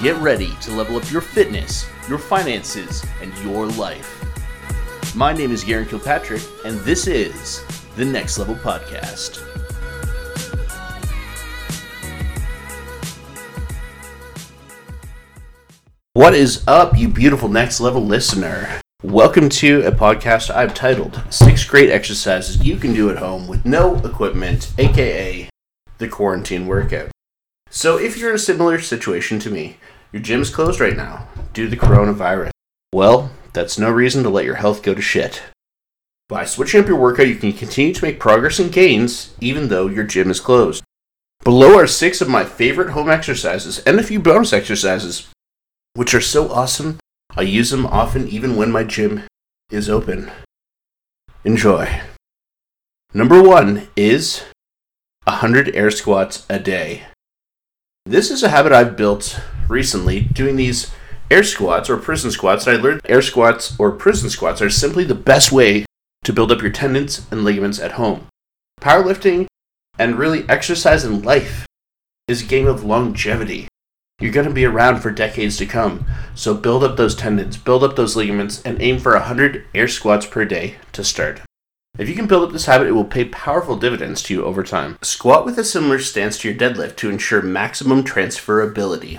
Get ready to level up your fitness, your finances, and your life. My name is Garen Kilpatrick, and this is the Next Level Podcast. What is up, you beautiful Next Level listener? Welcome to a podcast I've titled Six Great Exercises You Can Do at Home with No Equipment, aka the Quarantine Workout. So, if you're in a similar situation to me, your gym's closed right now due to the coronavirus, well, that's no reason to let your health go to shit. By switching up your workout, you can continue to make progress and gains even though your gym is closed. Below are six of my favorite home exercises and a few bonus exercises, which are so awesome I use them often even when my gym is open. Enjoy. Number one is 100 air squats a day. This is a habit I've built recently, doing these air squats or prison squats. I learned air squats or prison squats are simply the best way to build up your tendons and ligaments at home. Powerlifting and really exercise in life is a game of longevity. You're going to be around for decades to come. So build up those tendons, build up those ligaments, and aim for 100 air squats per day to start. If you can build up this habit, it will pay powerful dividends to you over time. Squat with a similar stance to your deadlift to ensure maximum transferability.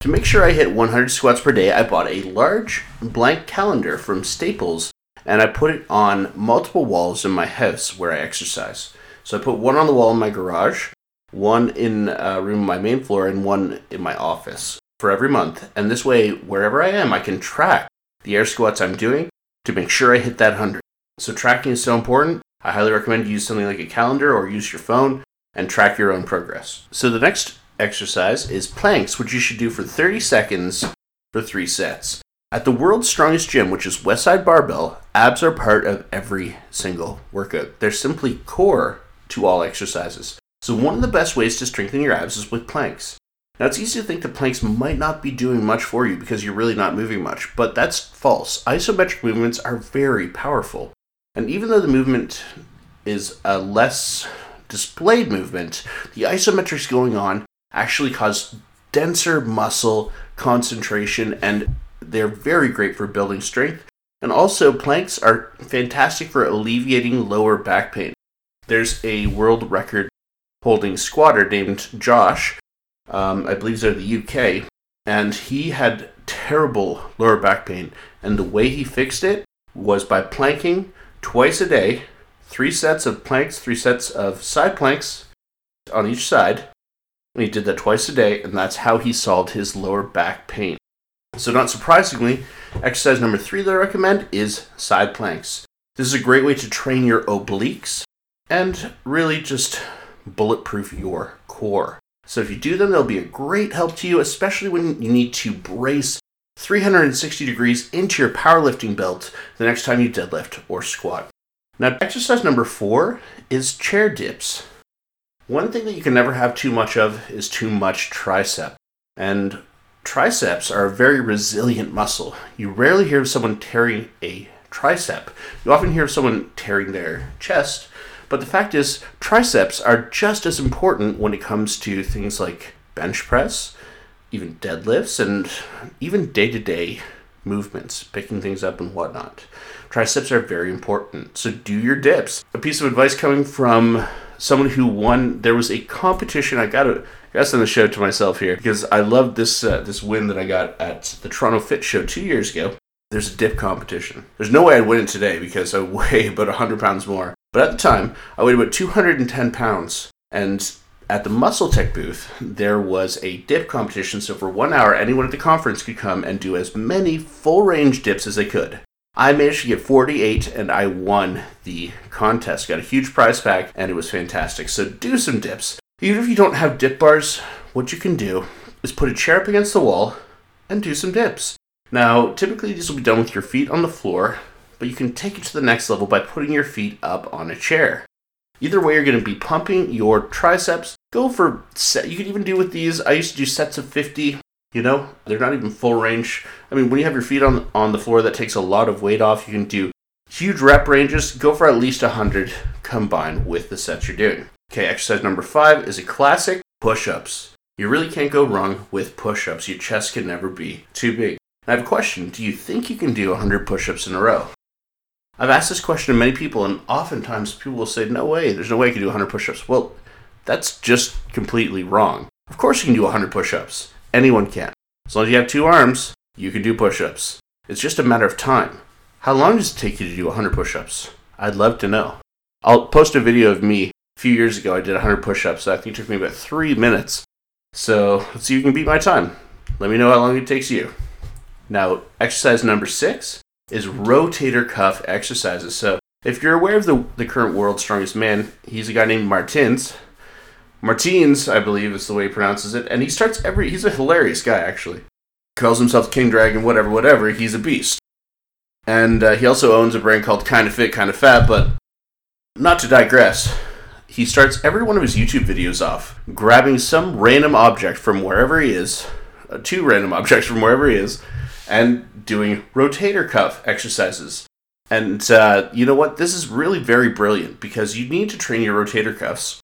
To make sure I hit 100 squats per day, I bought a large blank calendar from Staples and I put it on multiple walls in my house where I exercise. So I put one on the wall in my garage, one in a room on my main floor, and one in my office for every month. And this way, wherever I am, I can track the air squats I'm doing to make sure I hit that 100. So tracking is so important. I highly recommend you use something like a calendar or use your phone and track your own progress. So the next exercise is planks, which you should do for 30 seconds for three sets. At the world's strongest gym, which is Westside Barbell, abs are part of every single workout. They're simply core to all exercises. So, one of the best ways to strengthen your abs is with planks. Now, it's easy to think that planks might not be doing much for you because you're really not moving much, but that's false. Isometric movements are very powerful. And even though the movement is a less displayed movement, the isometrics going on actually cause denser muscle concentration and they're very great for building strength. And also, planks are fantastic for alleviating lower back pain. There's a world record holding squatter named Josh. Um, I believe he's out of the UK, and he had terrible lower back pain. And the way he fixed it was by planking twice a day, three sets of planks, three sets of side planks on each side. And he did that twice a day, and that's how he solved his lower back pain. So, not surprisingly, exercise number three that I recommend is side planks. This is a great way to train your obliques and really just bulletproof your core. So if you do them, they'll be a great help to you, especially when you need to brace 360 degrees into your powerlifting belt the next time you deadlift or squat. Now, exercise number four is chair dips. One thing that you can never have too much of is too much tricep. And triceps are a very resilient muscle. You rarely hear of someone tearing a tricep. You often hear of someone tearing their chest, but the fact is, triceps are just as important when it comes to things like bench press, even deadlifts, and even day to day movements, picking things up and whatnot. Triceps are very important, so do your dips. A piece of advice coming from someone who won. There was a competition. I got to got to the show to myself here because I loved this uh, this win that I got at the Toronto Fit Show two years ago. There's a dip competition. There's no way I'd win it today because I weigh about 100 pounds more. But at the time, I weighed about 210 pounds. And at the MuscleTech booth, there was a dip competition. So for one hour, anyone at the conference could come and do as many full range dips as they could. I managed to get 48 and I won the contest. Got a huge prize pack and it was fantastic. So do some dips. Even if you don't have dip bars, what you can do is put a chair up against the wall and do some dips. Now, typically these will be done with your feet on the floor, but you can take it to the next level by putting your feet up on a chair. Either way, you're going to be pumping your triceps. Go for set. You can even do with these. I used to do sets of 50. You know, they're not even full range. I mean, when you have your feet on on the floor, that takes a lot of weight off. You can do huge rep ranges. Go for at least 100 combined with the sets you're doing. Okay, exercise number five is a classic push ups. You really can't go wrong with push ups. Your chest can never be too big. I have a question Do you think you can do 100 push ups in a row? I've asked this question to many people, and oftentimes people will say, No way, there's no way I can do 100 push ups. Well, that's just completely wrong. Of course, you can do 100 push ups. Anyone can. As long as you have two arms, you can do push ups. It's just a matter of time. How long does it take you to do 100 push ups? I'd love to know. I'll post a video of me a few years ago. I did 100 push ups. I think it took me about three minutes. So let's see if you can beat my time. Let me know how long it takes you. Now, exercise number six is rotator cuff exercises. So if you're aware of the, the current world's strongest man, he's a guy named Martins. Martins, I believe, is the way he pronounces it, and he starts every. He's a hilarious guy, actually. Calls himself King Dragon, whatever, whatever. He's a beast, and uh, he also owns a brand called Kind of Fit, Kind of Fat. But not to digress, he starts every one of his YouTube videos off grabbing some random object from wherever he is, uh, two random objects from wherever he is, and doing rotator cuff exercises. And uh, you know what? This is really very brilliant because you need to train your rotator cuffs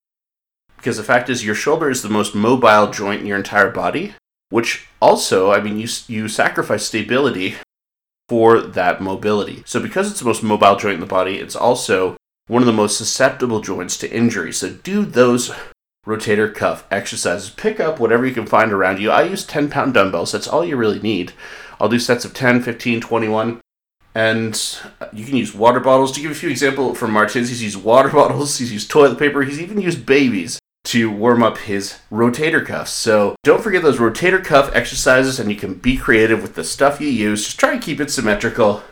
because the fact is your shoulder is the most mobile joint in your entire body which also i mean you, you sacrifice stability for that mobility. So because it's the most mobile joint in the body it's also one of the most susceptible joints to injury. So do those rotator cuff exercises. Pick up whatever you can find around you. I use 10 pound dumbbells. That's all you really need i'll do sets of 10 15 21 and you can use water bottles. To give a few examples from Martins, he's used water bottles, he's used toilet paper, he's even used babies to warm up his rotator cuffs. So don't forget those rotator cuff exercises, and you can be creative with the stuff you use. Just try and keep it symmetrical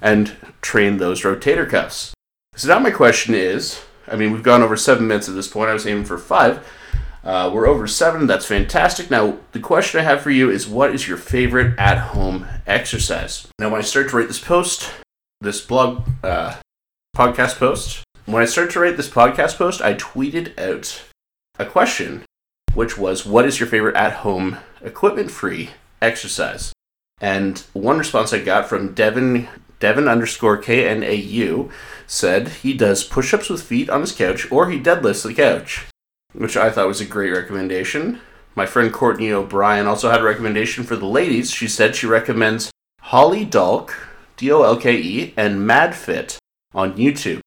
and train those rotator cuffs. So now my question is I mean, we've gone over seven minutes at this point. I was aiming for five. Uh, we're over seven. That's fantastic. Now, the question I have for you is what is your favorite at home exercise? Now, when I start to write this post, this blog, uh, podcast post, when I started to write this podcast post, I tweeted out a question, which was, What is your favorite at home equipment free exercise? And one response I got from Devin, Devin underscore KNAU said he does push ups with feet on his couch or he deadlifts the couch, which I thought was a great recommendation. My friend Courtney O'Brien also had a recommendation for the ladies. She said she recommends Holly Dolke, D O L K E, and MadFit on YouTube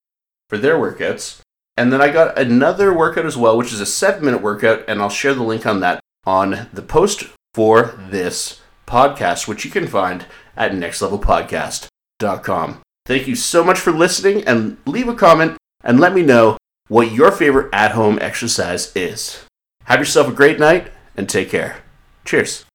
for their workouts. And then I got another workout as well, which is a seven minute workout, and I'll share the link on that on the post for this podcast, which you can find at nextlevelpodcast.com. Thank you so much for listening, and leave a comment and let me know what your favorite at home exercise is. Have yourself a great night and take care. Cheers.